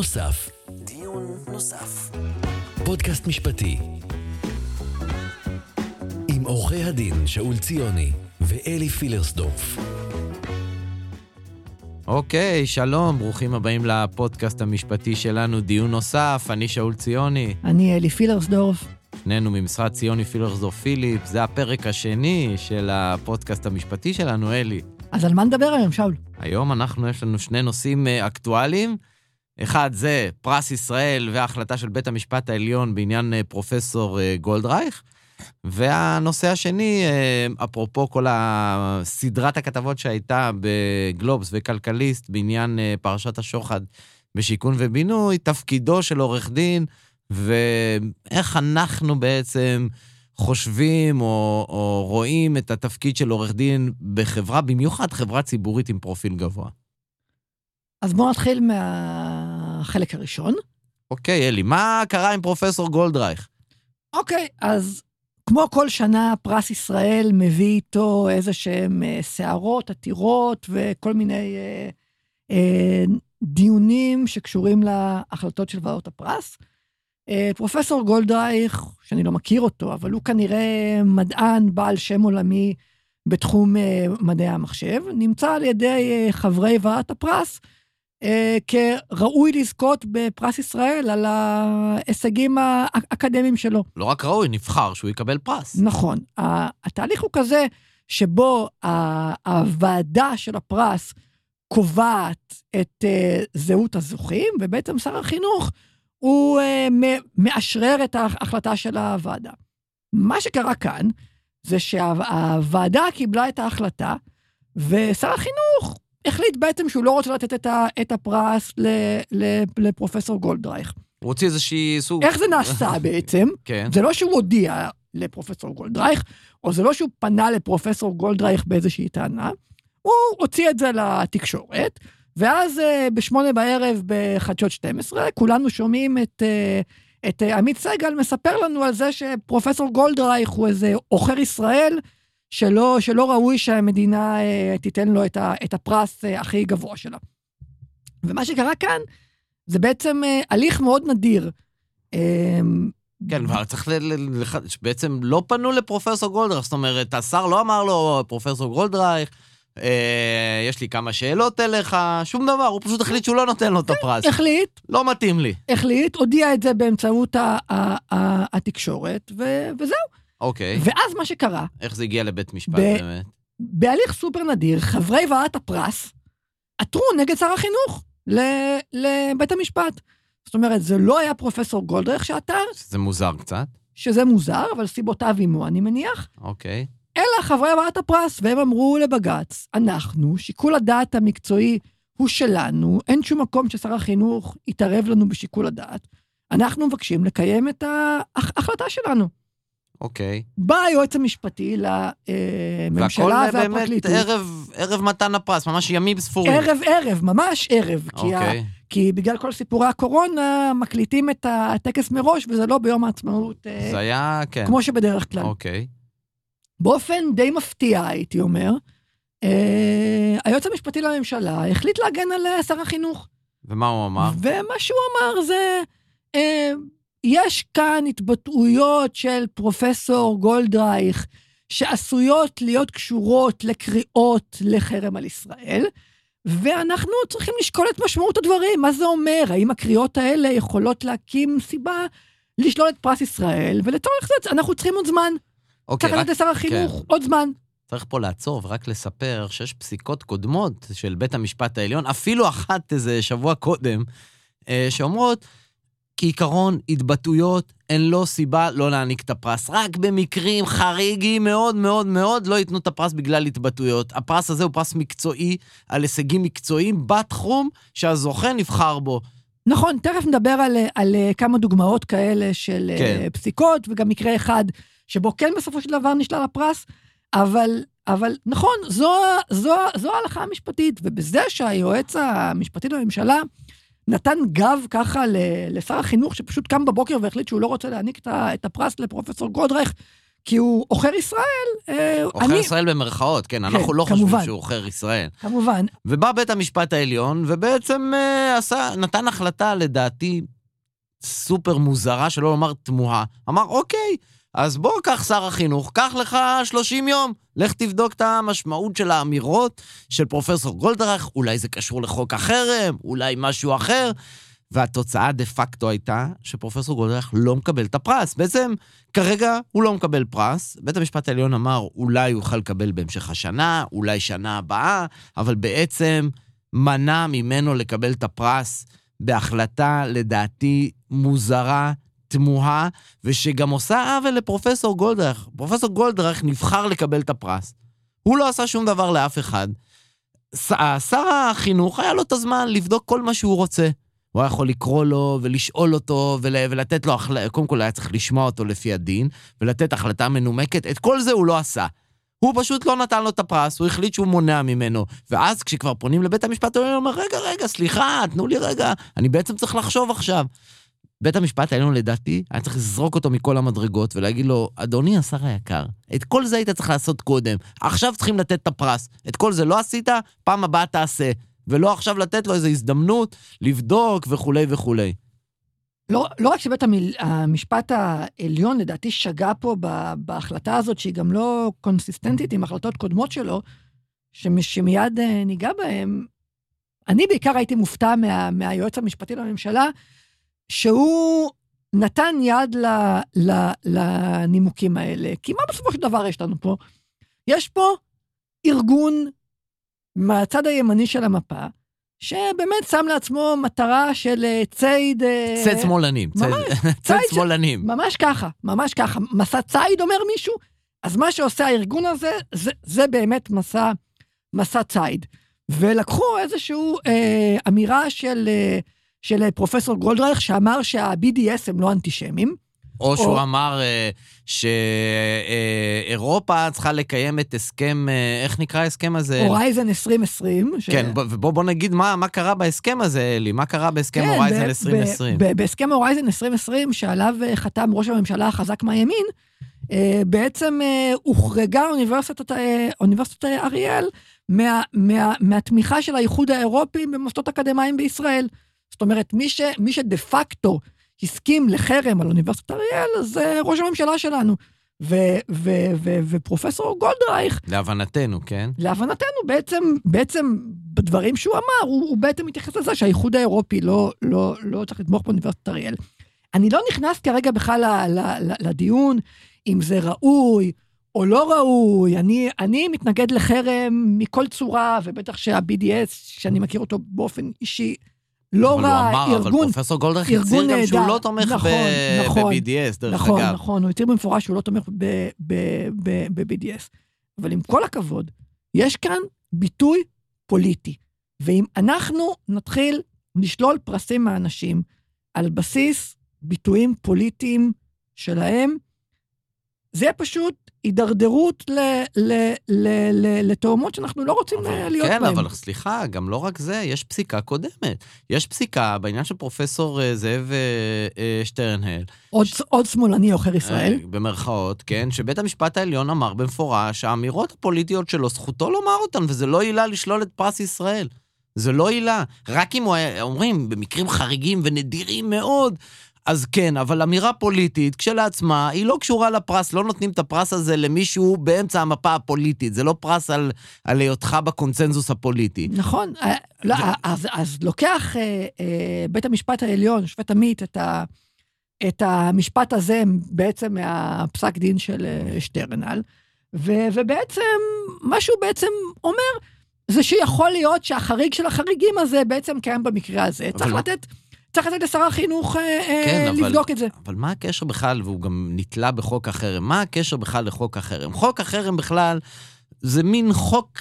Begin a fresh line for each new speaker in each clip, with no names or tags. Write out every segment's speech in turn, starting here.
נוסף. דיון נוסף. פודקאסט משפטי. עם עורכי הדין שאול ציוני ואלי פילרסדורף.
אוקיי, שלום, ברוכים הבאים לפודקאסט המשפטי שלנו, דיון נוסף, אני שאול ציוני.
אני אלי פילרסדורף.
שנינו ממשרד ציוני פילרסדורף פיליפ, זה הפרק השני של הפודקאסט המשפטי שלנו, אלי.
אז על מה נדבר היום, שאול?
היום אנחנו, יש לנו שני נושאים אה, אקטואליים. אחד זה פרס ישראל וההחלטה של בית המשפט העליון בעניין אה, פרופסור אה, גולדרייך. והנושא השני, אפרופו כל הסדרת הכתבות שהייתה בגלובס וכלכליסט בעניין פרשת השוחד בשיכון ובינוי, תפקידו של עורך דין ואיך אנחנו בעצם חושבים או, או רואים את התפקיד של עורך דין בחברה, במיוחד חברה ציבורית עם פרופיל גבוה.
אז בואו נתחיל מהחלק הראשון.
אוקיי, אלי, מה קרה עם פרופסור גולדרייך?
אוקיי, אז כמו כל שנה, פרס ישראל מביא איתו איזה שהם אה, סערות, עתירות וכל מיני אה, אה, דיונים שקשורים להחלטות של ועדות הפרס. אה, פרופסור גולדרייך, שאני לא מכיר אותו, אבל הוא כנראה מדען בעל שם עולמי בתחום אה, מדעי המחשב, נמצא על ידי אה, חברי ועדת הפרס כראוי לזכות בפרס ישראל על ההישגים האקדמיים שלו.
לא רק ראוי, נבחר שהוא יקבל פרס.
נכון. התהליך הוא כזה שבו הוועדה של הפרס קובעת את זהות הזוכים, ובעצם שר החינוך הוא uh, מאשרר את ההחלטה של הוועדה. מה שקרה כאן, זה שהוועדה קיבלה את ההחלטה, ושר החינוך החליט בעצם שהוא לא רוצה לתת את, ה, את הפרס ל, ל, לפרופסור גולדרייך.
הוא הוציא איזושהי סוג...
איך זה נעשה בעצם?
כן.
זה לא שהוא הודיע לפרופסור גולדרייך, או זה לא שהוא פנה לפרופסור גולדרייך באיזושהי טענה, הוא הוציא את זה לתקשורת, ואז אה, בשמונה בערב בחדשות 12, כולנו שומעים את, אה, את אה, עמית סגל מספר לנו על זה שפרופסור גולדרייך הוא איזה עוכר ישראל, שלא, שלא ראוי שהמדינה תיתן לו את, ה, את הפרס הכי גבוה שלה. ומה שקרה כאן, זה בעצם הליך מאוד נדיר.
כן, אבל צריך ל... בעצם לא פנו לפרופסור גולדרייך, זאת אומרת, השר לא אמר לו, פרופסור גולדרייך, אה, יש לי כמה שאלות אליך, שום דבר, הוא פשוט החליט שהוא לא נותן לו את הפרס.
החליט.
לא מתאים לי.
החליט, הודיע את זה באמצעות התקשורת, וזהו.
אוקיי.
ואז מה שקרה...
איך זה הגיע לבית משפט באמת?
בהליך סופר נדיר, חברי ועדת הפרס עתרו נגד שר החינוך לבית המשפט. זאת אומרת, זה לא היה פרופסור גולדרך שעתר.
שזה מוזר קצת.
שזה מוזר, אבל סיבותיו עימו, אני מניח.
אוקיי.
אלא חברי ועדת הפרס, והם אמרו לבג"ץ, אנחנו, שיקול הדעת המקצועי הוא שלנו, אין שום מקום ששר החינוך יתערב לנו בשיקול הדעת. אנחנו מבקשים לקיים את ההחלטה שלנו.
אוקיי.
בא היועץ המשפטי לממשלה והפרקליטות.
והכל באמת ערב, ערב מתן הפרס, ממש ימים ספורים.
ערב ערב, ממש ערב.
אוקיי.
כי, ה, כי בגלל כל סיפורי הקורונה, מקליטים את הטקס מראש, וזה לא ביום העצמאות.
אה, זה היה, כן.
כמו שבדרך כלל.
אוקיי.
באופן די מפתיע, הייתי אומר, אה, היועץ המשפטי לממשלה החליט להגן על אה, שר החינוך.
ומה הוא אמר?
ומה שהוא אמר זה, אה, יש כאן התבטאויות של פרופסור גולדרייך, שעשויות להיות קשורות לקריאות לחרם על ישראל, ואנחנו צריכים לשקול את משמעות הדברים. מה זה אומר? האם הקריאות האלה יכולות להקים סיבה לשלול את פרס ישראל, ולצורך זה אנחנו צריכים עוד זמן.
אוקיי,
צריך לתת לשר החינוך כן. עוד זמן.
צריך פה לעצור ורק לספר שיש פסיקות קודמות של בית המשפט העליון, אפילו אחת איזה שבוע קודם, אה, שאומרות, כעיקרון, התבטאויות הן לא סיבה לא להעניק את הפרס. רק במקרים חריגים מאוד מאוד מאוד לא ייתנו את הפרס בגלל התבטאויות. הפרס הזה הוא פרס מקצועי, על הישגים מקצועיים בתחום שהזוכה נבחר בו.
נכון, תכף נדבר על, על כמה דוגמאות כאלה של כן. פסיקות, וגם מקרה אחד שבו כן בסופו של דבר נשלל הפרס, אבל, אבל נכון, זו, זו, זו ההלכה המשפטית, ובזה שהיועץ המשפטי לממשלה נתן גב ככה לשר החינוך, שפשוט קם בבוקר והחליט שהוא לא רוצה להעניק את הפרס לפרופסור גודרך, כי הוא עוכר ישראל. אה,
עוכר
אני,
ישראל במרכאות, כן, אנחנו לא
כמובן.
חושבים שהוא עוכר ישראל.
כמובן.
ובא בית המשפט העליון, ובעצם אה, עשה, נתן החלטה, לדעתי, סופר מוזרה, שלא לומר תמוהה. אמר, אוקיי, אז בוא, קח שר החינוך, קח לך 30 יום, לך תבדוק את המשמעות של האמירות של פרופסור גולדרייך, אולי זה קשור לחוק החרם, אולי משהו אחר. והתוצאה דה פקטו הייתה שפרופסור גולדרייך לא מקבל את הפרס. בעצם, כרגע הוא לא מקבל פרס. בית המשפט העליון אמר, אולי הוא יוכל לקבל בהמשך השנה, אולי שנה הבאה, אבל בעצם מנע ממנו לקבל את הפרס בהחלטה, לדעתי, מוזרה, תמוהה, ושגם עושה עוול לפרופסור גולדרייך. פרופסור גולדרייך נבחר לקבל את הפרס. הוא לא עשה שום דבר לאף אחד. ס- שר החינוך, היה לו את הזמן לבדוק כל מה שהוא רוצה. הוא היה יכול לקרוא לו ולשאול אותו ול, ולתת לו, החל... קודם כל היה צריך לשמוע אותו לפי הדין, ולתת החלטה מנומקת. את כל זה הוא לא עשה. הוא פשוט לא נתן לו את הפרס, הוא החליט שהוא מונע ממנו. ואז כשכבר פונים לבית המשפט, הוא אומר, רגע, רגע, סליחה, תנו לי רגע, אני בעצם צריך לחשוב עכשיו. בית המשפט העליון, לדעתי, היה צריך לזרוק אותו מכל המדרגות ולהגיד לו, אדוני השר היקר, את כל זה היית צריך לעשות קודם, עכשיו צריכים לתת את הפרס. את כל זה לא עשית, פעם הבאה תעשה. ולא עכשיו לתת לו איזו הזדמנות לבדוק וכולי וכולי.
לא, לא רק שבית המיל- המשפט העליון, לדעתי, שגה פה ב- בהחלטה הזאת, שהיא גם לא קונסיסטנטית עם החלטות קודמות שלו, שמ- שמיד אה, ניגע בהן, אני בעיקר הייתי מופתע מה, מהיועץ המשפטי לממשלה, שהוא נתן יד ל, ל, לנימוקים האלה. כי מה בסופו של דבר יש לנו פה? יש פה ארגון מהצד הימני של המפה, שבאמת שם לעצמו מטרה של אה, ציד... אה,
צד שמאלנים.
ממש, ציד
שמאלנים.
ממש ככה, ממש ככה. מסע ציד, אומר מישהו? אז מה שעושה הארגון הזה, זה, זה באמת מסע, מסע ציד. ולקחו איזושהי אה, אמירה של, אה, של אה, פרופסור גולדרייך, שאמר שה-BDS הם לא אנטישמים.
או שהוא
או-
אמר אה, שאירופה צריכה לקיים את הסכם, אה, איך נקרא ההסכם הזה?
הורייזן 2020. ש...
כן, ובוא בוא נגיד מה מה קרה בהסכם הזה, אלי, מה קרה בהסכם
כן,
הורייזן
ב-
2020?
ב- ב- בהסכם הורייזן 2020, שעליו אה, חתם ראש הממשלה החזק מהימין, אה, בעצם אה, הוחרגה אוניברסיטת, אה, אוניברסיטת אריאל מה, מה, מהתמיכה של האיחוד האירופי במוסדות אקדמיים בישראל. זאת אומרת, מי, ש, מי שדה פקטו הסכים לחרם על אוניברסיטת אריאל, זה ראש הממשלה שלנו. ו, ו, ו, ופרופסור גולדרייך,
להבנתנו, כן?
להבנתנו, בעצם, בעצם בדברים שהוא אמר, הוא, הוא בעצם מתייחס לזה שהאיחוד האירופי לא, לא, לא צריך לתמוך באוניברסיטת אריאל. אני לא נכנס כרגע בכלל ל, ל, ל, לדיון אם זה ראוי או לא ראוי. אני, אני מתנגד לחרם מכל צורה, ובטח שה-BDS, שאני מכיר אותו באופן אישי, לא
אבל
רע,
הוא אמר, אבל
ארגון,
פרופסור גולדרך הצהיר גם שהוא. לא תומך
נכון,
ב-
נכון,
ב-BDS, דרך
נכון,
אגב.
נכון, הוא הצהיר במפורש שהוא לא תומך ב-BDS. אבל עם כל הכבוד, יש כאן ביטוי פוליטי. ואם אנחנו נתחיל לשלול פרסים מאנשים על בסיס ביטויים פוליטיים שלהם, זה פשוט הידרדרות לתאומות שאנחנו לא רוצים
אבל-
אה, להיות
כן,
בהן.
אבל סליחה, גם לא רק זה, יש פסיקה קודמת. יש פסיקה בעניין של פרופסור אה, זאב אה, שטרנהל,
עוד, עוד שמאלני עוכר ישראל.
במרכאות, כן, שבית המשפט העליון אמר במפורש שהאמירות הפוליטיות שלו, זכותו לומר אותן, וזה לא עילה לשלול את פרס ישראל. זה לא עילה. רק אם הוא היה, אומרים, במקרים חריגים ונדירים מאוד, אז כן, אבל אמירה פוליטית כשלעצמה, היא לא קשורה לפרס, לא נותנים את הפרס הזה למישהו באמצע המפה הפוליטית, זה לא פרס על, על היותך בקונצנזוס הפוליטי.
נכון, אה, לא, אז, אז לוקח אה, אה, בית המשפט העליון, שופט עמית, את, ה, את המשפט הזה בעצם מהפסק דין של אה, שטרנהל, ו, ובעצם, מה שהוא בעצם אומר, זה שיכול להיות שהחריג של החריגים הזה בעצם קיים במקרה הזה. צריך
מה-
לתת, צריך לתת לשר החינוך אה, אה,
כן, אבל-
לבדוק את זה.
אבל מה הקשר בכלל, והוא גם נתלה בחוק החרם, מה הקשר בכלל לחוק החרם? חוק החרם בכלל זה מין חוק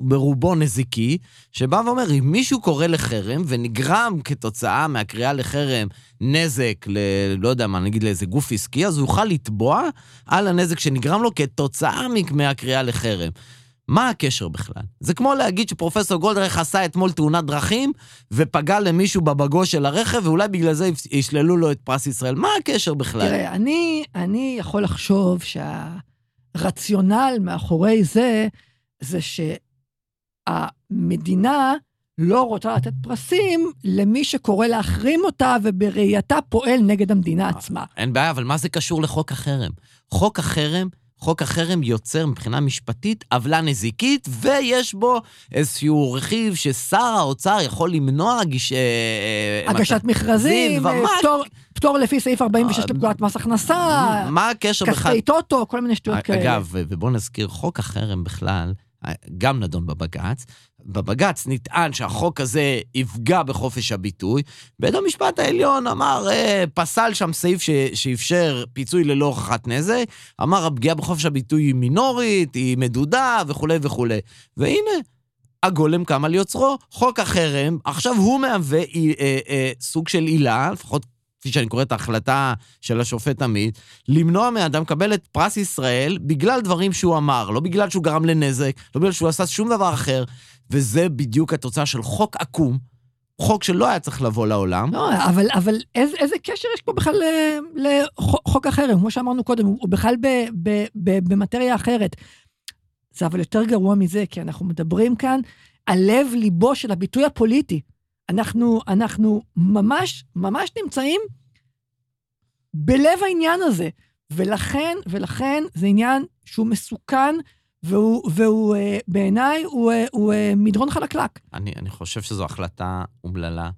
ברובו נזיקי, שבא ואומר, אם מישהו קורא לחרם ונגרם כתוצאה מהקריאה לחרם נזק ל... לא יודע מה, נגיד לאיזה גוף עסקי, אז הוא יוכל לתבוע על הנזק שנגרם לו כתוצאה מהקריאה לחרם. מה הקשר בכלל? זה כמו להגיד שפרופסור גולדרך עשה אתמול תאונת דרכים ופגע למישהו בבגו של הרכב, ואולי בגלל זה ישללו לו את פרס ישראל. מה הקשר בכלל?
תראה, אני, אני יכול לחשוב שהרציונל מאחורי זה, זה שהמדינה לא רוצה לתת פרסים למי שקורא להחרים אותה ובראייתה פועל נגד המדינה עצמה.
אין בעיה, אבל מה זה קשור לחוק החרם? חוק החרם חוק החרם יוצר מבחינה משפטית עוולה נזיקית, ויש בו איזשהו רכיב ששר האוצר יכול למנוע גיש... אה,
אה, הגשת מכרזים, ומה... פטור, פטור לפי סעיף 46 לפקודת מס הכנסה,
מה הקשר בכלל?
כספי טוטו, כל מיני שטויות כאלה.
אגב, ובואו נזכיר, חוק החרם בכלל, גם נדון בבג"ץ. בבג"ץ נטען שהחוק הזה יפגע בחופש הביטוי. בית המשפט העליון אמר, אה, פסל שם סעיף ש, שאפשר פיצוי ללא הוכחת נזק, אמר הפגיעה בחופש הביטוי היא מינורית, היא מדודה וכולי וכולי. והנה, הגולם קם על יוצרו, חוק החרם, עכשיו הוא מהווה אה, אה, סוג של עילה, לפחות כפי שאני קורא את ההחלטה של השופט עמית, למנוע מאדם לקבל את פרס ישראל בגלל דברים שהוא אמר, לא בגלל שהוא גרם לנזק, לא בגלל שהוא עשה שום דבר אחר, וזה בדיוק התוצאה של חוק עקום, חוק שלא היה צריך לבוא לעולם.
לא, אבל, אבל איזה, איזה קשר יש פה בכלל לחוק החרם? כמו שאמרנו קודם, הוא בכלל ב, ב, ב, במטריה אחרת. זה אבל יותר גרוע מזה, כי אנחנו מדברים כאן על לב-ליבו של הביטוי הפוליטי. אנחנו, אנחנו ממש, ממש נמצאים בלב העניין הזה. ולכן, ולכן זה עניין שהוא מסוכן, והוא, והוא אה, בעיניי, הוא, אה, הוא אה, מדרון חלקלק.
אני, אני חושב שזו החלטה אומללה.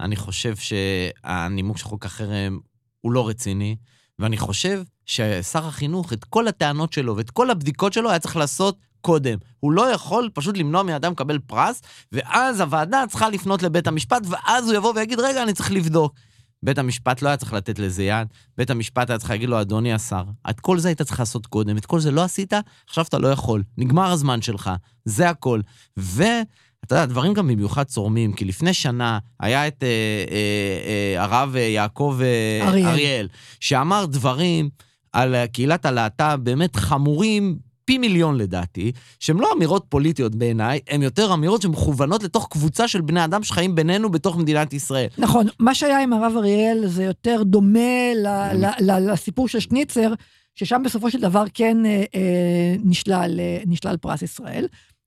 אני חושב שהנימוק של חוק החרם הוא לא רציני, ואני חושב ששר החינוך, את כל הטענות שלו ואת כל הבדיקות שלו היה צריך לעשות קודם. הוא לא יכול פשוט למנוע מאדם לקבל פרס, ואז הוועדה צריכה לפנות לבית המשפט, ואז הוא יבוא ויגיד, רגע, אני צריך לבדוק. בית המשפט לא היה צריך לתת לזה יד, בית המשפט היה צריך להגיד לו, אדוני השר, את כל זה היית צריך לעשות קודם, את כל זה לא עשית, עכשיו אתה לא יכול, נגמר הזמן שלך, זה הכל. ואתה יודע, דברים גם במיוחד צורמים, כי לפני שנה היה את אה, אה, אה, הרב אה, יעקב אה, אריאל. אריאל, שאמר דברים על קהילת הלהט"ב באמת חמורים פי מיליון לדעתי, שהן לא אמירות פוליטיות בעיניי, הן יותר אמירות שמכוונות לתוך קבוצה של בני אדם שחיים בינינו בתוך מדינת ישראל.
נכון, מה שהיה עם הרב אריאל זה יותר דומה ל, ל, ל, לסיפור של שניצר, ששם בסופו של דבר כן אה, אה, נשלל, אה, נשלל פרס ישראל.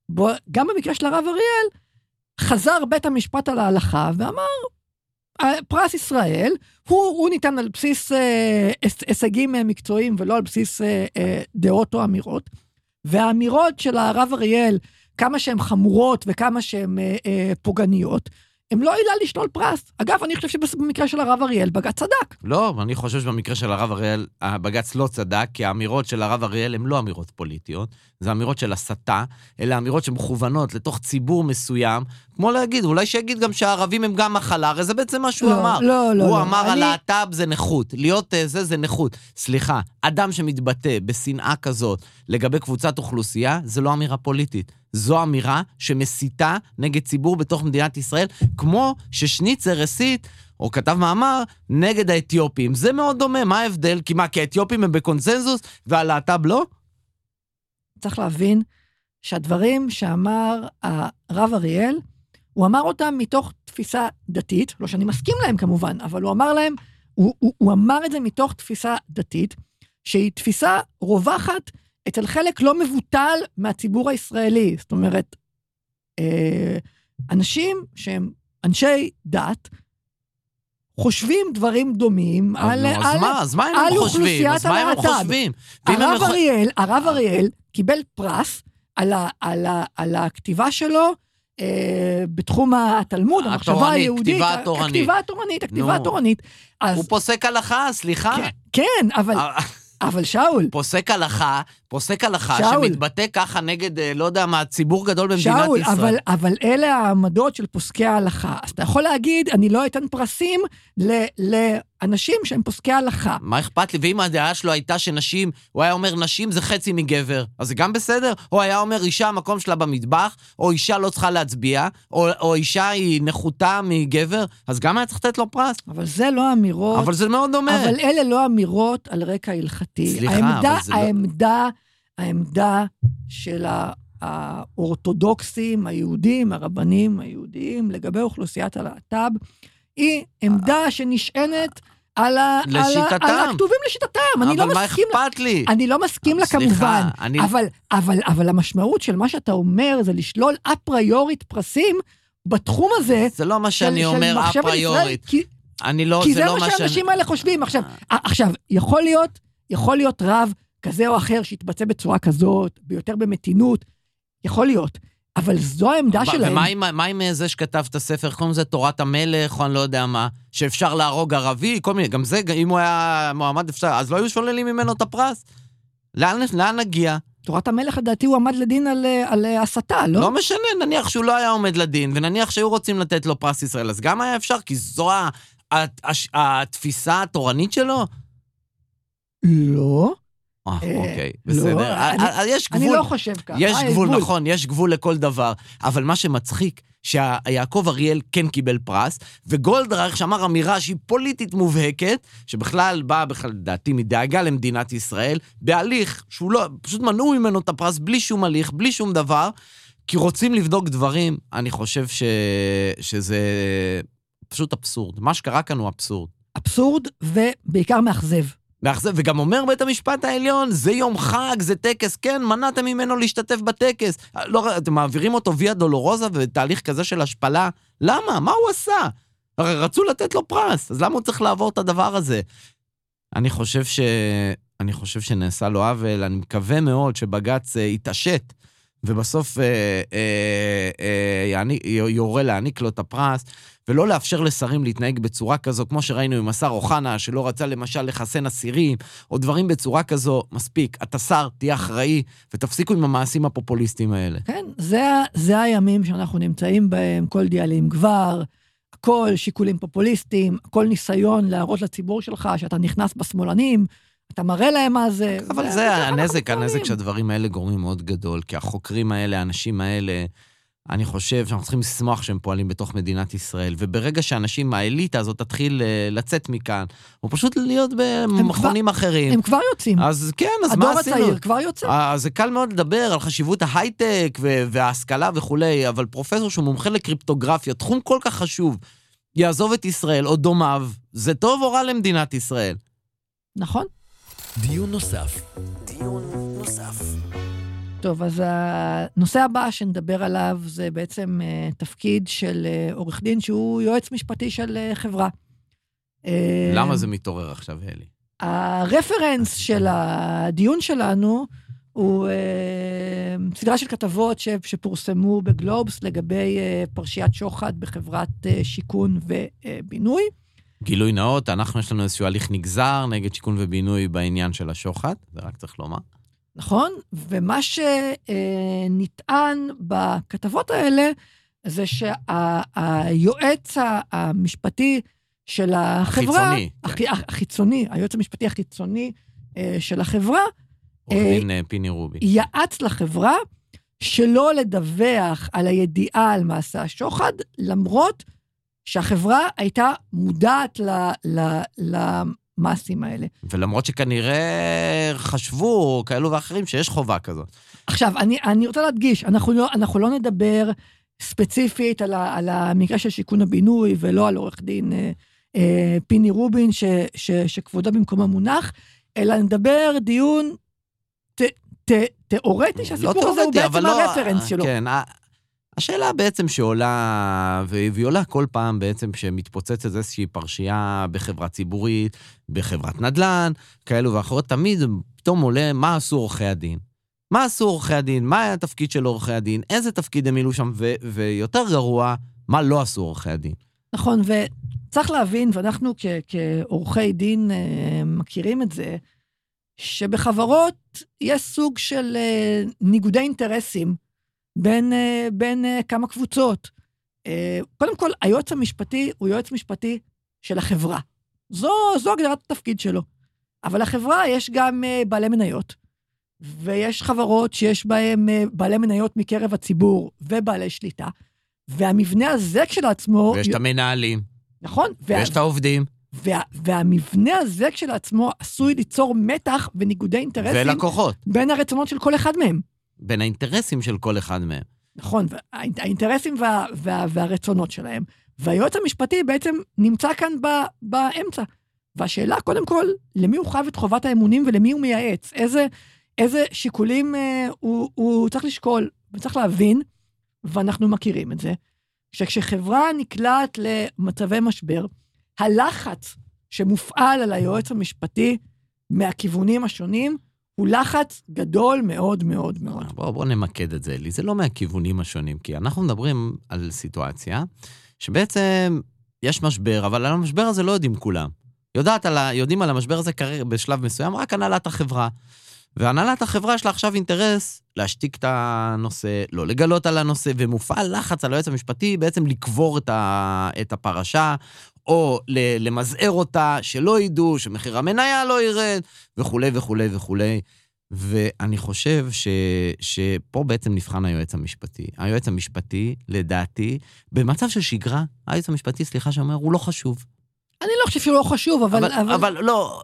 בו, גם במקרה של הרב אריאל, חזר בית המשפט על ההלכה ואמר, אה, פרס ישראל, הוא, הוא ניתן על בסיס אה, הישגים אה, מקצועיים ולא על בסיס אה, אה, דעות או אמירות. והאמירות של הרב אריאל, כמה שהן חמורות וכמה שהן אה, אה, פוגעניות, הם לא עילה לשלול פרס. אגב, אני חושב שבמקרה של הרב אריאל, בג"ץ צדק.
לא, אני חושב שבמקרה של הרב אריאל, בג"ץ לא צדק, כי האמירות של הרב אריאל הן לא אמירות פוליטיות, זה אמירות של הסתה, אלה אמירות שמכוונות לתוך ציבור מסוים, כמו להגיד, אולי שיגיד גם שהערבים הם גם מחלה, הרי זה בעצם מה שהוא
לא,
אמר.
לא, לא,
הוא
לא.
אמר, אני... הלהט"ב זה נכות, להיות אה, זה זה נכות. סליחה, אדם שמתבטא בשנאה כזאת לגבי קבוצת אוכלוסייה, זה לא אמירה פוליטית. זו אמירה שמסיתה נגד ציבור בתוך מדינת ישראל, כמו ששניצר הסית, או כתב מאמר, נגד האתיופים. זה מאוד דומה, מה ההבדל? כי מה, כי האתיופים הם בקונצנזוס והלהט"ב לא?
צריך להבין שהדברים שאמר הרב אריאל, הוא אמר אותם מתוך תפיסה דתית, לא שאני מסכים להם כמובן, אבל הוא אמר להם, הוא, הוא, הוא אמר את זה מתוך תפיסה דתית, שהיא תפיסה רווחת אצל חלק לא מבוטל מהציבור הישראלי. זאת אומרת, אה, אנשים שהם אנשי דת, חושבים דברים דומים על,
נו, על, אז מה? אז מה הם חושבים?
הרב אריאל, הרב אריאל קיבל פרס על, ה, על, ה, על הכתיבה שלו בתחום התלמוד, המחשבה היהודית.
כתיבה התורנית.
הכתיבה התורנית, הכתיבה התורנית.
הוא פוסק הלכה, סליחה.
כן, כן אבל... אה, אבל שאול...
פוסק הלכה, פוסק הלכה שאול, שמתבטא ככה נגד, אה, לא יודע מה, ציבור גדול במדינת
שאול,
ישראל.
אבל, אבל אלה העמדות של פוסקי ההלכה. אז אתה יכול להגיד, אני לא אתן פרסים ל, לאנשים שהם פוסקי הלכה.
מה אכפת לי? ואם הדעה שלו הייתה שנשים, הוא היה אומר, נשים זה חצי מגבר, אז זה גם בסדר? או היה אומר, אישה, המקום שלה במטבח, או אישה לא צריכה להצביע, או, או אישה היא נחותה מגבר, אז גם היה צריך לתת לו פרס.
אבל זה לא אמירות...
אבל זה מאוד דומה.
אבל אלה לא אמירות על רקע הלכתי.
סליחה,
העמדה,
אבל זה
העמדה, לא... העמדה של האורתודוקסים היהודים, הרבנים היהודים, לגבי אוכלוסיית הלהט"ב, היא עמדה שנשענת על, ה,
לשיטתם.
על, על הכתובים לשיטתם. אני לא
אבל מה
מסכים,
אכפת לי?
אני לא מסכים לה
סליחה,
כמובן,
אני-
אבל, אבל, אבל המשמעות של מה שאתה אומר זה לשלול אפריורית פרסים בתחום הזה.
זה לא מה שאני
של
אומר אפריורית.
כי,
אני לא,
כי
זה
זה
לא
מה
מה שאני...
שהאנשים האלה חושבים. עכשיו, עכשיו, יכול להיות, יכול להיות רב כזה או אחר שיתבצע בצורה כזאת, ביותר במתינות, יכול להיות, אבל זו העמדה שלהם.
ומה עם, עם זה שכתב את הספר, קוראים לזה תורת המלך, או אני לא יודע מה, שאפשר להרוג ערבי, כל מיני, גם זה, אם הוא היה מועמד אפשר, אז לא היו שוללים ממנו את הפרס? לאן, לאן נגיע?
תורת המלך, לדעתי, הוא עמד לדין על, אה, על אה, הסתה, לא?
לא משנה, נניח שהוא לא היה עומד לדין, ונניח שהיו רוצים לתת לו פרס ישראל, אז גם היה אפשר, כי זו הת- הש- התפיסה התורנית שלו?
לא,
אה,
אה,
אוקיי,
לא,
בסדר.
אני-
אה, יש
אני
גבול.
לא חושב ככה.
יש גבול, נכון, יש גבול לכל דבר. אבל מה שמצחיק, שיעקב אריאל כן קיבל פרס, וגולדרייך שאמר אמירה שהיא פוליטית מובהקת, שבכלל באה, בכלל, לדעתי, מדאגה למדינת ישראל, בהליך שהוא לא, פשוט מנעו ממנו את הפרס בלי שום הליך, בלי שום דבר, כי רוצים לבדוק דברים. אני חושב ש... שזה פשוט אבסורד. מה שקרה כאן הוא אבסורד.
אבסורד ובעיקר מאכזב.
מאכזב, וגם אומר בית המשפט העליון, זה יום חג, זה טקס, כן, מנעתם ממנו להשתתף בטקס. לא, אתם מעבירים אותו ויה דולורוזה בתהליך כזה של השפלה? למה? מה הוא עשה? הרי רצו לתת לו פרס, אז למה הוא צריך לעבור את הדבר הזה? אני חושב ש... אני חושב שנעשה לו עוול, אני מקווה מאוד שבג"ץ אה, יתעשת, ובסוף אה, אה, אה, יעניק, יורה להעניק לו את הפרס, ולא לאפשר לשרים להתנהג בצורה כזו, כמו שראינו עם השר אוחנה, שלא רצה למשל לחסן אסירים, או דברים בצורה כזו, מספיק. אתה שר, תהיה אחראי, ותפסיקו עם המעשים הפופוליסטיים האלה.
כן, זה, זה הימים שאנחנו נמצאים בהם, כל דיאלים כבר, הכל שיקולים פופוליסטיים, הכל ניסיון להראות לציבור שלך שאתה נכנס בשמאלנים, אתה מראה להם מה זה.
אבל זה
אנחנו
הנזק. הנזק שהדברים האלה גורמים מאוד גדול, כי החוקרים האלה, האנשים האלה, אני חושב שאנחנו צריכים לשמוח שהם פועלים בתוך מדינת ישראל, וברגע שאנשים, האליטה הזאת תתחיל אה, לצאת מכאן, או פשוט להיות במכונים אחרים,
הם כבר יוצאים.
אז כן, אז מה
הדור
עשינו?
הצעיר כבר יוצא.
אה, זה קל מאוד לדבר על חשיבות ההייטק וההשכלה וכולי, אבל פרופסור שהוא מומחה לקריפטוגרפיה, תחום כל כך חשוב, יעזוב את ישראל או דומיו, זה טוב או רע למדינת ישראל?
נכון.
דיון נוסף. דיון נוסף.
טוב, אז הנושא הבא שנדבר עליו זה בעצם אה, תפקיד של אה, עורך דין שהוא יועץ משפטי של אה, חברה.
למה זה מתעורר עכשיו, אלי?
הרפרנס של הדיון שלנו הוא סדרה של כתבות ש, שפורסמו בגלובס לגבי פרשיית שוחד בחברת שיכון ובינוי.
גילוי נאות, אנחנו, יש לנו איזשהו הליך נגזר נגד שיכון ובינוי בעניין של השוחד, זה רק צריך לומר.
נכון? ומה שנטען בכתבות האלה זה שהיועץ המשפטי של החברה...
החיצוני, כן.
הח- החיצוני, היועץ המשפטי החיצוני אה, של החברה,
עורך
אה,
דין אה, פיני רובי.
יעץ לחברה שלא לדווח על הידיעה על מעשה השוחד, למרות שהחברה הייתה מודעת ל, ל, למעשים האלה.
ולמרות שכנראה חשבו, כאלו ואחרים, שיש חובה כזאת.
עכשיו, אני, אני רוצה להדגיש, אנחנו לא, אנחנו לא נדבר ספציפית על, ה, על המקרה של שיכון הבינוי, ולא על עורך דין אה, אה, פיני רובין, ש, ש, שכבודו במקום המונח, אלא נדבר דיון ת, ת, תיאורטי, שהסיפור הזה הוא בעצם
לא-
הרפרנס שלו.
כן, ה- השאלה בעצם שעולה, והיא עולה כל פעם בעצם כשמתפוצצת איזושהי פרשייה בחברה ציבורית, בחברת נדל"ן, כאלו ואחרות, תמיד פתאום עולה מה עשו עורכי הדין. מה עשו עורכי הדין? מה היה התפקיד של עורכי הדין? איזה תפקיד הם מילאו שם? ו- ויותר גרוע, מה לא עשו עורכי הדין?
נכון, וצריך להבין, ואנחנו כ- כעורכי דין אה, מכירים את זה, שבחברות יש סוג של אה, ניגודי אינטרסים בין, אה, בין אה, כמה קבוצות. אה, קודם כל, היועץ המשפטי הוא יועץ משפטי של החברה. זו, זו הגדרת התפקיד שלו. אבל לחברה יש גם בעלי מניות, ויש חברות שיש בהן בעלי מניות מקרב הציבור ובעלי שליטה, והמבנה הזה כשלעצמו...
ויש את המנהלים,
נכון, וה,
ויש את העובדים,
וה, והמבנה הזה כשלעצמו עשוי ליצור מתח וניגודי אינטרסים
ולקוחות.
בין הרצונות של כל אחד מהם.
בין האינטרסים של כל אחד מהם.
נכון, האינטרסים וה, וה, והרצונות שלהם. והיועץ המשפטי בעצם נמצא כאן ב, באמצע. והשאלה, קודם כל, למי הוא חייב את חובת האמונים ולמי הוא מייעץ? איזה, איזה שיקולים אה, הוא, הוא צריך לשקול? וצריך להבין, ואנחנו מכירים את זה, שכשחברה נקלעת למצבי משבר, הלחץ שמופעל על היועץ המשפטי מהכיוונים השונים, הוא לחץ גדול מאוד מאוד מאוד.
בואו בוא נמקד את זה, לי. זה לא מהכיוונים השונים, כי אנחנו מדברים על סיטואציה שבעצם יש משבר, אבל על המשבר הזה לא יודעים כולם. יודעת על ה, יודעים על המשבר הזה כרגע בשלב מסוים רק הנהלת החברה. והנהלת החברה יש לה עכשיו אינטרס להשתיק את הנושא, לא לגלות על הנושא, ומופעל לחץ על היועץ המשפטי בעצם לקבור את, ה, את הפרשה, או למזער אותה, שלא ידעו, שמחיר המניה לא ירד, וכולי וכולי וכולי. ואני חושב ש, שפה בעצם נבחן היועץ המשפטי. היועץ המשפטי, לדעתי, במצב של שגרה, היועץ המשפטי, סליחה שאומר, הוא לא חשוב.
אני לא חושב שהוא לא חשוב, אבל...
אבל, אבל... אבל לא,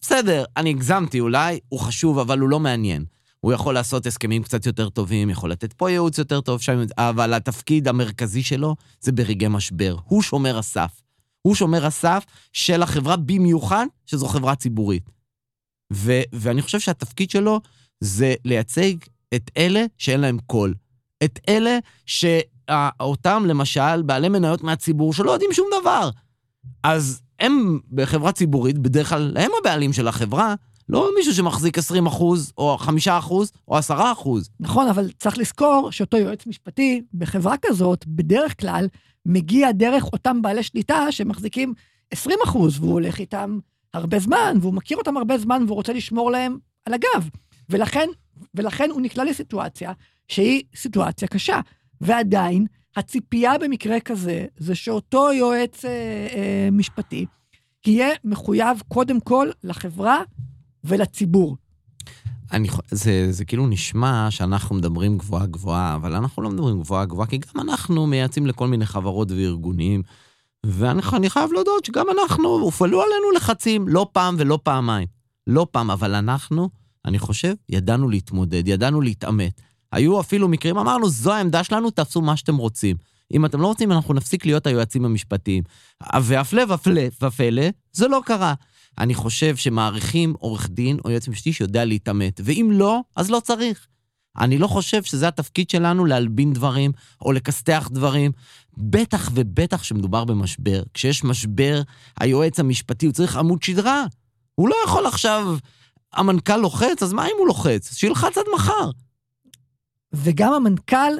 בסדר, אני הגזמתי אולי, הוא חשוב, אבל הוא לא מעניין. הוא יכול לעשות הסכמים קצת יותר טובים, יכול לתת פה ייעוץ יותר טוב, שם, אבל התפקיד המרכזי שלו זה ברגעי משבר. הוא שומר הסף. הוא שומר הסף של החברה, במיוחד שזו חברה ציבורית. ו- ואני חושב שהתפקיד שלו זה לייצג את אלה שאין להם קול. את אלה שאותם, למשל, בעלי מניות מהציבור שלא יודעים שום דבר. אז הם בחברה ציבורית, בדרך כלל הם הבעלים של החברה, לא מישהו שמחזיק 20 אחוז, או 5 אחוז, או 10 אחוז.
נכון, אבל צריך לזכור שאותו יועץ משפטי בחברה כזאת, בדרך כלל, מגיע דרך אותם בעלי שליטה שמחזיקים 20 אחוז, והוא הולך איתם הרבה זמן, והוא מכיר אותם הרבה זמן, והוא רוצה לשמור להם על הגב. ולכן, ולכן הוא נקלע לסיטואציה שהיא סיטואציה קשה. ועדיין, הציפייה במקרה כזה, זה שאותו יועץ אה, אה, משפטי יהיה מחויב קודם כל לחברה ולציבור.
אני, זה, זה כאילו נשמע שאנחנו מדברים גבוהה גבוהה, אבל אנחנו לא מדברים גבוהה גבוהה, כי גם אנחנו מייעצים לכל מיני חברות וארגונים, ואני חייב להודות שגם אנחנו, הופעלו עלינו לחצים, לא פעם ולא פעמיים. לא פעם, אבל אנחנו, אני חושב, ידענו להתמודד, ידענו להתעמת. היו אפילו מקרים, אמרנו, זו העמדה שלנו, תעשו מה שאתם רוצים. אם אתם לא רוצים, אנחנו נפסיק להיות היועצים המשפטיים. והפלא ופלא, ופלא, זה לא קרה. אני חושב שמעריכים עורך דין או יועץ משפטי שיודע להתעמת, ואם לא, אז לא צריך. אני לא חושב שזה התפקיד שלנו להלבין דברים או לכסתח דברים. בטח ובטח שמדובר במשבר. כשיש משבר, היועץ המשפטי, הוא צריך עמוד שדרה. הוא לא יכול עכשיו, המנכ"ל לוחץ, אז מה אם הוא לוחץ? שילחץ עד מחר.
וגם המנכ"ל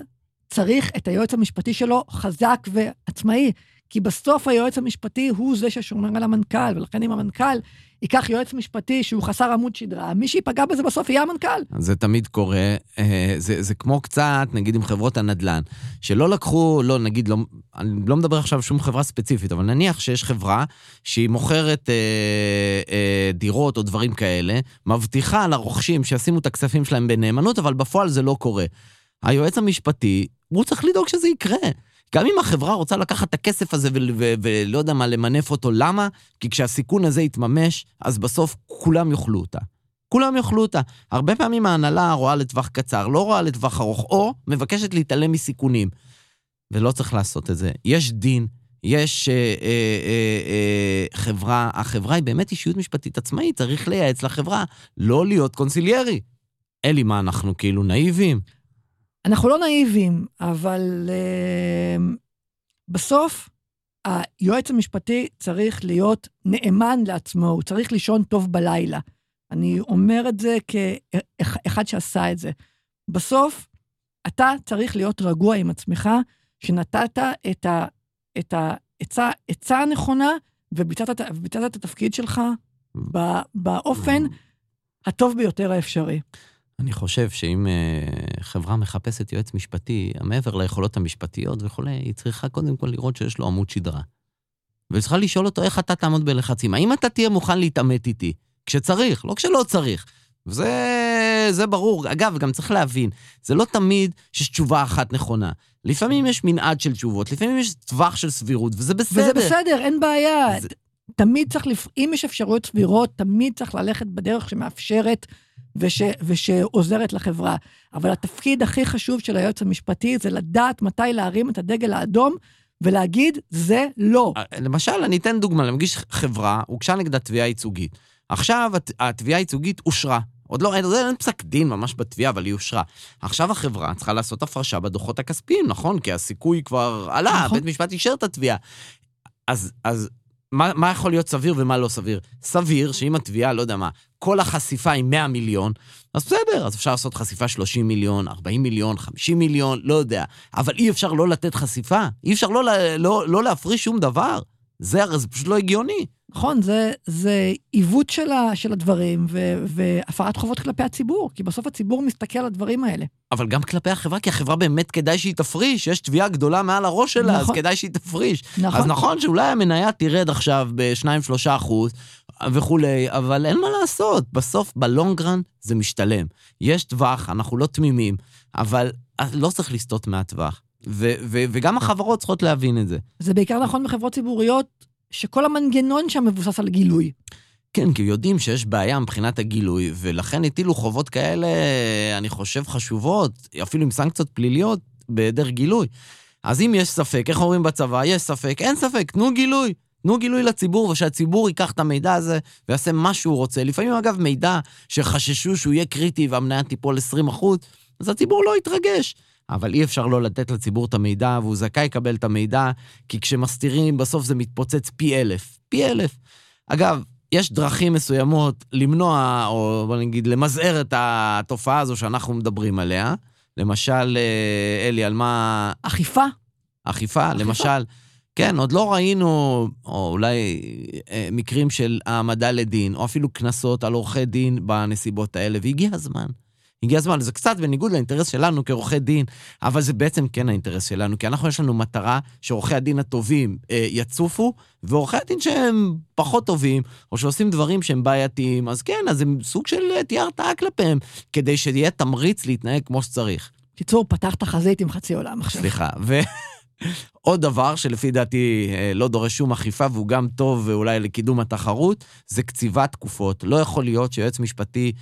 צריך את היועץ המשפטי שלו חזק ועצמאי. כי בסוף היועץ המשפטי הוא זה ששומר על המנכ"ל, ולכן אם המנכ"ל ייקח יועץ משפטי שהוא חסר עמוד שדרה, מי שיפגע בזה בסוף יהיה המנכ"ל.
זה תמיד קורה, אה, זה, זה כמו קצת, נגיד עם חברות הנדל"ן, שלא לקחו, לא, נגיד, לא, אני לא מדבר עכשיו שום חברה ספציפית, אבל נניח שיש חברה שהיא מוכרת אה, אה, דירות או דברים כאלה, מבטיחה לרוכשים שישימו את הכספים שלהם בנאמנות, אבל בפועל זה לא קורה. היועץ המשפטי, הוא צריך לדאוג שזה יקרה. גם אם החברה רוצה לקחת את הכסף הזה ולא יודע מה, למנף אותו, למה? כי כשהסיכון הזה יתממש, אז בסוף כולם יאכלו אותה. כולם יאכלו אותה. הרבה פעמים ההנהלה רואה לטווח קצר, לא רואה לטווח ארוך, או מבקשת להתעלם מסיכונים. ולא צריך לעשות את זה. יש דין, יש אה, אה, אה, אה, חברה, החברה היא באמת אישיות משפטית עצמאית, צריך לייעץ לחברה, לא להיות קונסיליירי. אלי, מה, אנחנו כאילו נאיבים?
אנחנו לא נאיבים, אבל uh, בסוף היועץ המשפטי צריך להיות נאמן לעצמו, הוא צריך לישון טוב בלילה. אני אומר את זה כאחד שעשה את זה. בסוף, אתה צריך להיות רגוע עם עצמך, שנתת את, ה, את העצה, עצה הנכונה, וביצעת, וביצעת את התפקיד שלך באופן הטוב ביותר האפשרי.
אני חושב שאם uh, חברה מחפשת יועץ משפטי, מעבר ליכולות המשפטיות וכולי, היא צריכה קודם כל לראות שיש לו עמוד שדרה. והיא צריכה לשאול אותו איך אתה תעמוד בלחצים. האם אתה תהיה מוכן להתעמת איתי? כשצריך, לא כשלא צריך. וזה זה ברור. אגב, גם צריך להבין, זה לא תמיד שיש תשובה אחת נכונה. לפעמים יש מנעד של תשובות, לפעמים יש טווח של סבירות, וזה בסדר.
וזה בסדר, אין בעיה. זה... תמיד צריך, לפ... אם יש אפשרויות סבירות, תמיד צריך ללכת בדרך שמאפשרת וש... ושעוזרת לחברה. אבל התפקיד הכי חשוב של היועץ המשפטי זה לדעת מתי להרים את הדגל האדום ולהגיד, זה לא.
אה, למשל, אני אתן דוגמה, למגיש חברה, הוגשה נגדה תביעה ייצוגית. עכשיו התביעה הייצוגית אושרה. עוד לא, אין, אין פסק דין ממש בתביעה, אבל היא אושרה. עכשיו החברה צריכה לעשות הפרשה בדוחות הכספיים, נכון? כי הסיכוי כבר עלה, נכון. בית משפט אישר את התביעה. אז, אז מה, מה יכול להיות סביר ומה לא סביר? סביר שאם התביעה, לא יודע מה, כל החשיפה היא 100 מיליון, אז בסדר, אז אפשר לעשות חשיפה 30 מיליון, 40 מיליון, 50 מיליון, לא יודע. אבל אי אפשר לא לתת חשיפה, אי אפשר לא, לא, לא להפריש שום דבר. זה הרי זה פשוט לא הגיוני.
נכון, זה, זה עיוות של, ה, של הדברים ו, והפרת חובות כלפי הציבור, כי בסוף הציבור מסתכל על הדברים האלה.
אבל גם כלפי החברה, כי החברה באמת כדאי שהיא תפריש, יש תביעה גדולה מעל הראש שלה, נכון. אז כדאי שהיא תפריש. נכון. אז נכון שאולי המניה תרד עכשיו ב-2-3 אחוז וכולי, אבל אין מה לעשות, בסוף בלונגרן זה משתלם. יש טווח, אנחנו לא תמימים, אבל לא צריך לסטות מהטווח. ו- ו- וגם החברות צריכות להבין את זה.
זה בעיקר נכון בחברות ציבוריות, שכל המנגנון שם מבוסס על גילוי.
כן, כי יודעים שיש בעיה מבחינת הגילוי, ולכן הטילו חובות כאלה, אני חושב, חשובות, אפילו עם סנקציות פליליות, בהיעדר גילוי. אז אם יש ספק, איך אומרים בצבא? יש ספק, אין ספק, תנו גילוי. תנו גילוי לציבור, ושהציבור ייקח את המידע הזה ויעשה מה שהוא רוצה. לפעמים, אגב, מידע שחששו שהוא יהיה קריטי והמניה תיפול 20 אז הציבור לא יתרגש. אבל אי אפשר לא לתת לציבור את המידע, והוא זכאי לקבל את המידע, כי כשמסתירים, בסוף זה מתפוצץ פי אלף. פי אלף. אגב, יש דרכים מסוימות למנוע, או בוא נגיד, למזער את התופעה הזו שאנחנו מדברים עליה. למשל, אה, אלי, על מה...
אכיפה.
אכיפה, אכיפה. למשל. כן, עוד לא ראינו, או אולי אה, מקרים של העמדה לדין, או אפילו קנסות על עורכי דין בנסיבות האלה, והגיע הזמן. הגיע הזמן, זה קצת בניגוד לאינטרס שלנו כעורכי דין, אבל זה בעצם כן האינטרס שלנו, כי אנחנו, יש לנו מטרה שעורכי הדין הטובים אה, יצופו, ועורכי הדין שהם פחות טובים, או שעושים דברים שהם בעייתיים, אז כן, אז הם סוג של אה, תהיה הרתעה כלפיהם, כדי שיהיה תמריץ להתנהג כמו שצריך.
קיצור, פתח את החזית עם חצי עולם עכשיו.
סליחה, ו... עוד דבר שלפי דעתי אה, לא דורש שום אכיפה והוא גם טוב ואולי לקידום התחרות, זה קציבת תקופות. לא יכול להיות שיועץ משפטי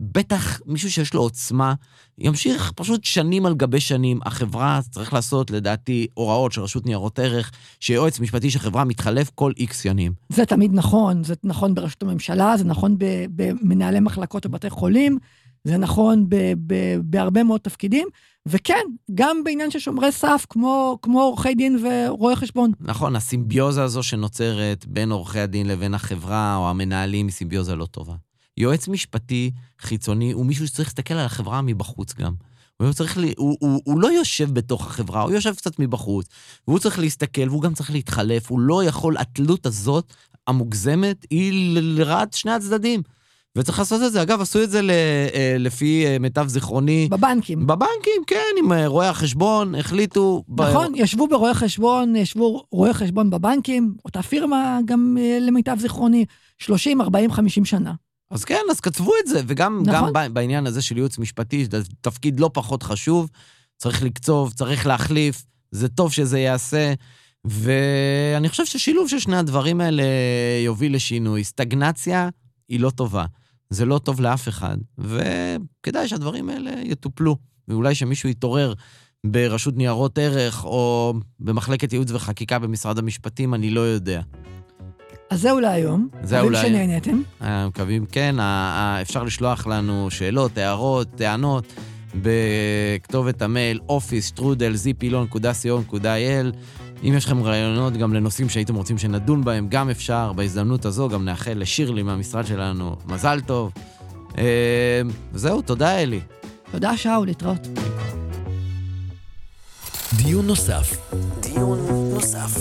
בטח מישהו שיש לו עוצמה, ימשיך פשוט שנים על גבי שנים. החברה צריך לעשות, לדעתי, הוראות של רשות ניירות ערך, שיועץ משפטי של חברה מתחלף כל איקס ימים.
זה תמיד נכון, זה נכון ברשות הממשלה, זה נכון במנהלי מחלקות בבתי חולים, זה נכון ב, ב, בהרבה מאוד תפקידים, וכן, גם בעניין של שומרי סף, כמו, כמו עורכי דין ורואי חשבון.
נכון, הסימביוזה הזו שנוצרת בין עורכי הדין לבין החברה או המנהלים היא סימביוזה לא טובה. יועץ משפטי חיצוני הוא מישהו שצריך להסתכל על החברה מבחוץ גם. הוא, צריך, לי, הוא, הוא, הוא לא יושב בתוך החברה, הוא יושב קצת מבחוץ, והוא צריך להסתכל, והוא גם צריך להתחלף, הוא לא יכול, התלות הזאת, המוגזמת, היא לרעת שני הצדדים. וצריך לעשות את זה. אגב, עשו את זה אה, לפי אה, מיטב זיכרוני.
בבנקים.
בבנקים, כן, עם אה, רואי החשבון, החליטו...
נכון, ב... ישבו ברואי חשבון, ישבו רואי חשבון בבנקים, אותה פירמה גם למיטב זיכרוני, 30, 40, 50 שנה.
אז כן, אז כתבו את זה, וגם נכון. גם בעניין הזה של ייעוץ משפטי, זה תפקיד לא פחות חשוב, צריך לקצוב, צריך להחליף, זה טוב שזה ייעשה, ואני חושב ששילוב של שני הדברים האלה יוביל לשינוי. סטגנציה היא לא טובה, זה לא טוב לאף אחד, וכדאי שהדברים האלה יטופלו, ואולי שמישהו יתעורר ברשות ניירות ערך או במחלקת ייעוץ וחקיקה במשרד המשפטים, אני לא יודע.
אז זהו להיום. זהו להיום. מקווים שנהנתם.
אה, מקווים, כן. אפשר לשלוח לנו שאלות, הערות, טענות, בכתובת המייל office.strudel.co.il. אם יש לכם רעיונות גם לנושאים שהייתם רוצים שנדון בהם, גם אפשר. בהזדמנות הזו גם נאחל לשירלי מהמשרד שלנו מזל טוב. זהו, תודה, אלי.
תודה, שאול, להתראות.
דיון נוסף. דיון נוסף.